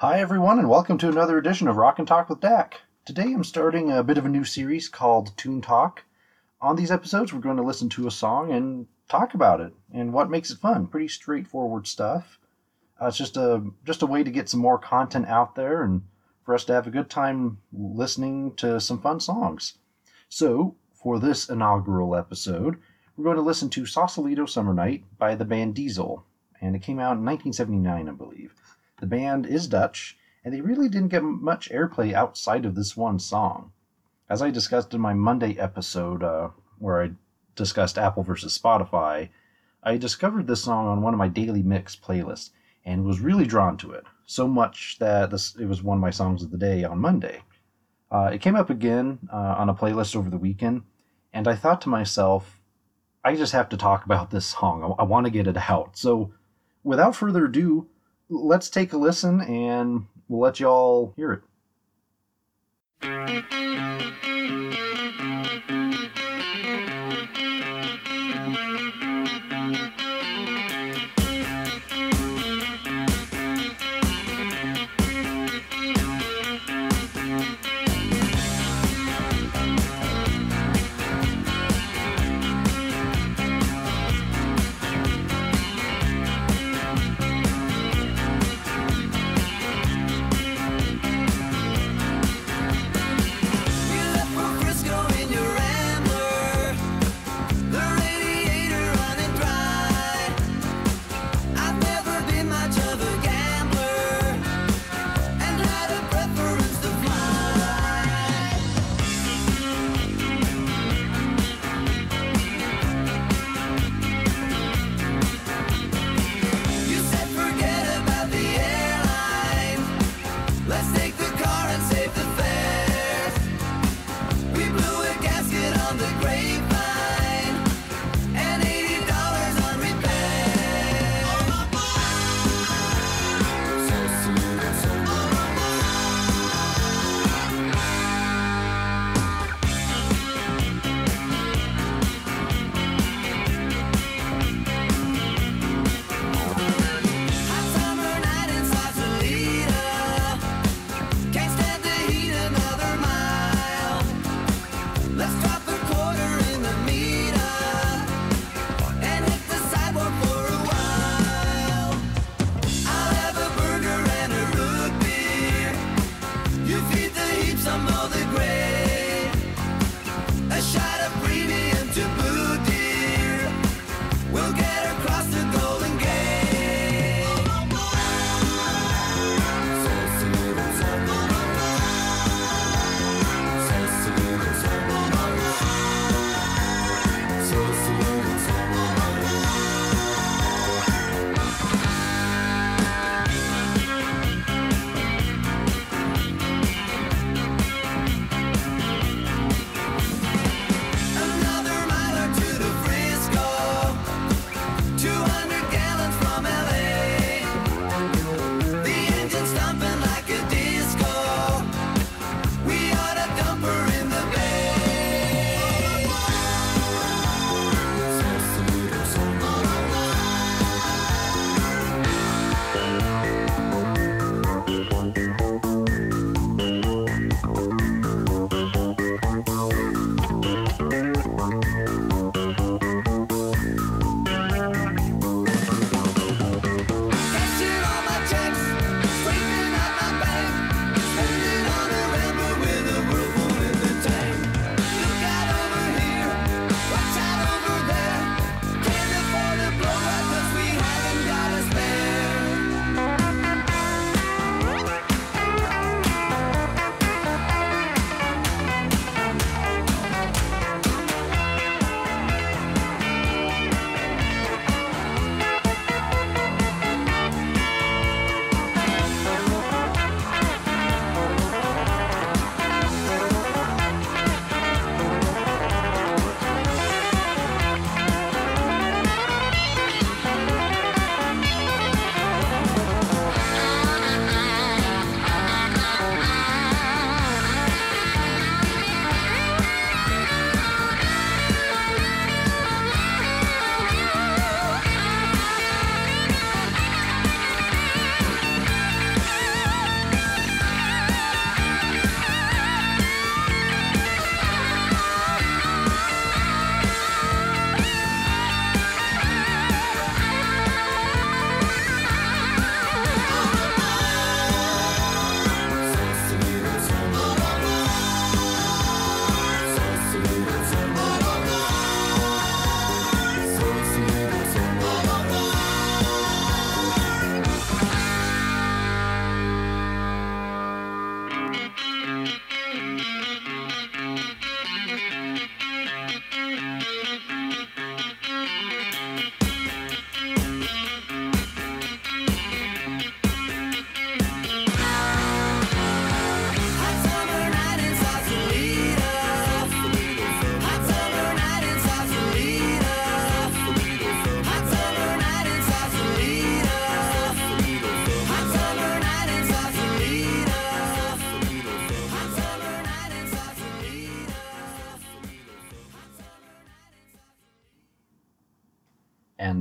Hi, everyone, and welcome to another edition of Rock and Talk with Dak. Today I'm starting a bit of a new series called Tune Talk. On these episodes, we're going to listen to a song and talk about it and what makes it fun. Pretty straightforward stuff. Uh, it's just a just a way to get some more content out there and for us to have a good time listening to some fun songs. So, for this inaugural episode, we're going to listen to Sausalito Summer Night by the band Diesel, and it came out in 1979, I believe. The band is Dutch, and they really didn't get much airplay outside of this one song. As I discussed in my Monday episode, uh, where I discussed Apple versus Spotify, I discovered this song on one of my daily mix playlists and was really drawn to it, so much that this, it was one of my songs of the day on Monday. Uh, it came up again uh, on a playlist over the weekend, and I thought to myself, I just have to talk about this song. I, I want to get it out. So, without further ado, let's take a listen and we'll let y'all hear it.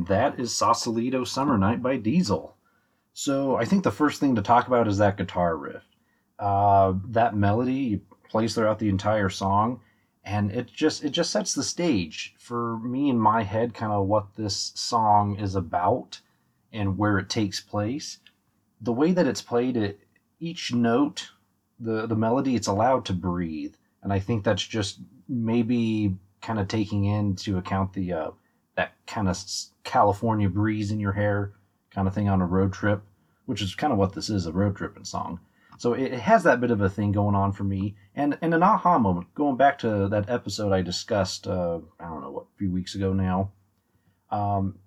That is Sausalito Summer Night by Diesel. So I think the first thing to talk about is that guitar riff. Uh, that melody plays throughout the entire song, and it just it just sets the stage for me in my head, kind of what this song is about and where it takes place. The way that it's played, it each note, the the melody, it's allowed to breathe, and I think that's just maybe kind of taking into account the uh, that kind of California breeze in your hair kind of thing on a road trip, which is kind of what this is a road tripping song. So it, has that bit of a thing going on for me, and and an aha moment. Going back to that episode I discussed, uh, I don't know what, a few weeks ago now. Um,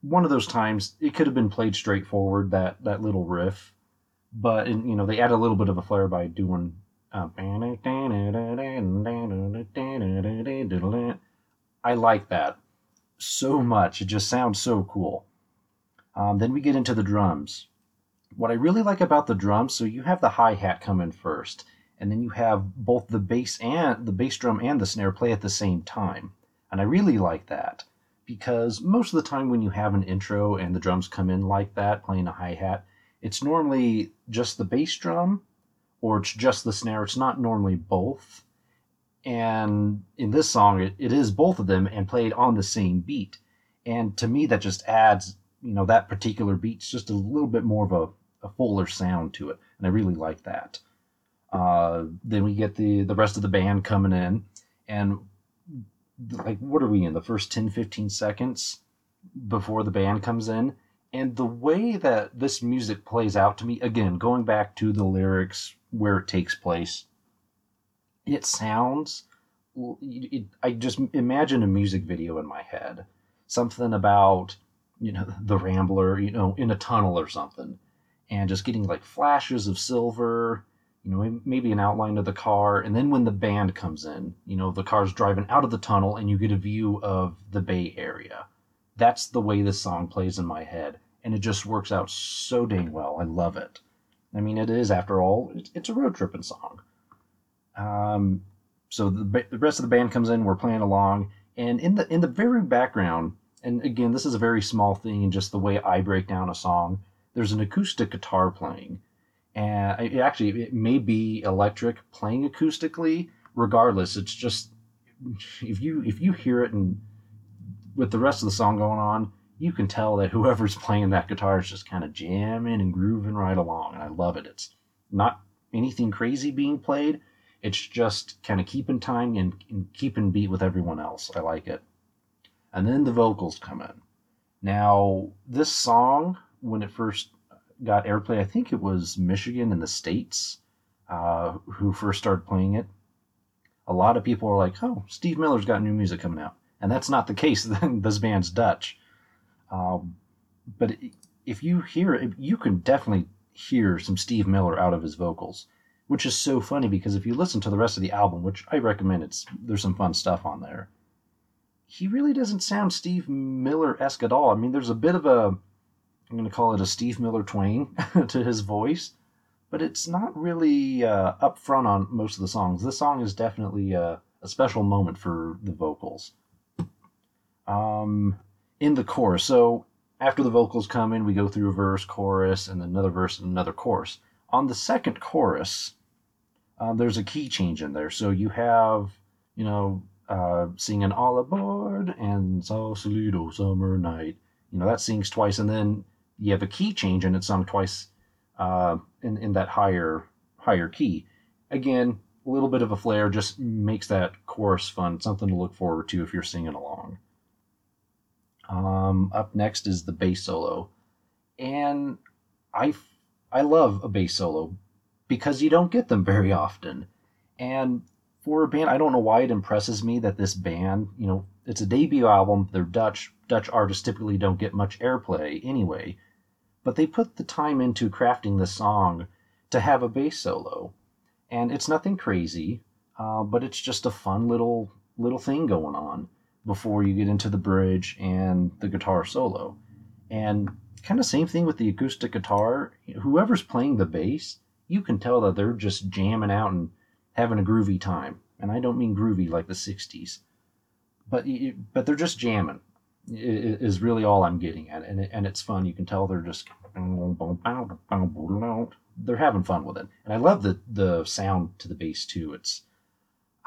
one of those times it could have been played straightforward that that little riff, but you know they add a little bit of a flair by doing. Uh, I like that so much. It just sounds so cool. Um, then we get into the drums. What I really like about the drums, so you have the hi hat come in first, and then you have both the bass and the bass drum and the snare play at the same time, and I really like that because most of the time when you have an intro and the drums come in like that, playing a hi hat, it's normally just the bass drum or it's just the snare. It's not normally both. And in this song, it, it is both of them and played on the same beat. And to me, that just adds, you know, that particular beat's just a little bit more of a, a fuller sound to it. And I really like that. Uh, then we get the, the rest of the band coming in. And like, what are we in? The first 10, 15 seconds before the band comes in? And the way that this music plays out to me, again, going back to the lyrics, where it takes place, it sounds it, I just imagine a music video in my head, something about you know the Rambler, you know, in a tunnel or something, and just getting like flashes of silver, you know, maybe an outline of the car, and then when the band comes in, you know, the car's driving out of the tunnel, and you get a view of the Bay Area. That's the way this song plays in my head, and it just works out so dang well. I love it. I mean, it is, after all, it's, it's a road tripping song. Um, so the, the rest of the band comes in. We're playing along, and in the in the very background, and again, this is a very small thing in just the way I break down a song. There's an acoustic guitar playing, and it actually it may be electric playing acoustically. Regardless, it's just if you if you hear it and with the rest of the song going on, you can tell that whoever's playing that guitar is just kind of jamming and grooving right along, and I love it. It's not anything crazy being played, it's just kind of keeping time and, and keeping beat with everyone else. I like it. And then the vocals come in. Now, this song, when it first got airplay, I think it was Michigan in the States uh, who first started playing it. A lot of people are like, oh, Steve Miller's got new music coming out. And that's not the case. this band's Dutch. Um, but if you hear it, you can definitely hear some Steve Miller out of his vocals which is so funny because if you listen to the rest of the album, which I recommend, it's there's some fun stuff on there. He really doesn't sound Steve Miller esque at all. I mean, there's a bit of a I'm going to call it a Steve Miller twang to his voice, but it's not really uh, up front on most of the songs. This song is definitely a, uh, a special moment for the vocals. Um, in the chorus, so after the vocals come in, we go through a verse, chorus, and another verse and another chorus. On the second chorus, uh, there's a key change in there. So you have, you know, uh, singing all aboard and Sausalito summer night. You know, that sings twice, and then you have a key change and it's sung twice uh, in, in that higher higher key. Again, a little bit of a flair just makes that chorus fun, something to look forward to if you're singing along. Um, up next is the bass solo, and I I love a bass solo because you don't get them very often. And for a band, I don't know why it impresses me that this band, you know, it's a debut album. They're Dutch. Dutch artists typically don't get much airplay anyway, but they put the time into crafting the song to have a bass solo, and it's nothing crazy, uh, but it's just a fun little little thing going on before you get into the bridge and the guitar solo, and kind of same thing with the acoustic guitar. Whoever's playing the bass you can tell that they're just jamming out and having a groovy time. And I don't mean groovy like the 60s, but but they're just jamming. is really all I'm getting at, and and it's fun. You can tell they're just they're having fun with it, and I love the the sound to the bass too. It's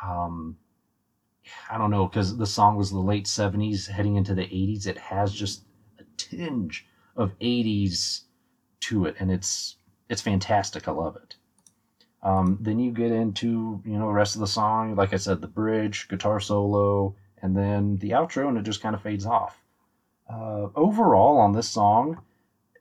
um, I don't know because the song was the late '70s, heading into the '80s. It has just a tinge of '80s to it, and it's it's fantastic. I love it. Um, then you get into you know the rest of the song, like I said, the bridge, guitar solo, and then the outro, and it just kind of fades off. Uh, overall, on this song,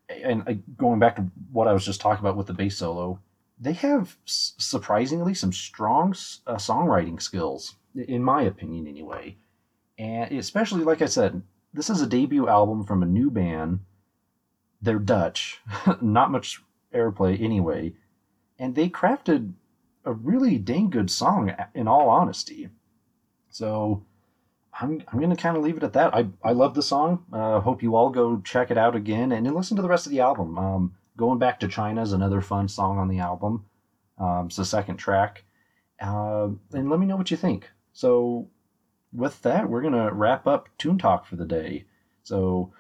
and uh, going back to what I was just talking about with the bass solo, they have s- surprisingly some strong uh, songwriting skills, in my opinion, anyway. And especially, like I said, this is a debut album from a new band. They're Dutch, not much airplay anyway, and they crafted a really dang good song, in all honesty. So I'm, I'm going to kind of leave it at that. I, I love the song. Uh, hope you all go check it out again and then listen to the rest of the album. Um, Going Back to China is another fun song on the album. Um, it's the second track. Uh, and let me know what you think. So, with that, we're going to wrap up Tune Talk for the day. So,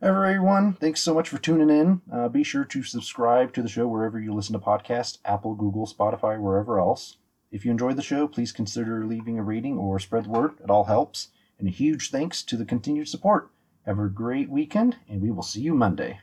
everyone, thanks so much for tuning in. Uh, be sure to subscribe to the show wherever you listen to podcasts Apple, Google, Spotify, wherever else. If you enjoyed the show, please consider leaving a rating or spread the word. It all helps. And a huge thanks to the continued support. Have a great weekend, and we will see you Monday.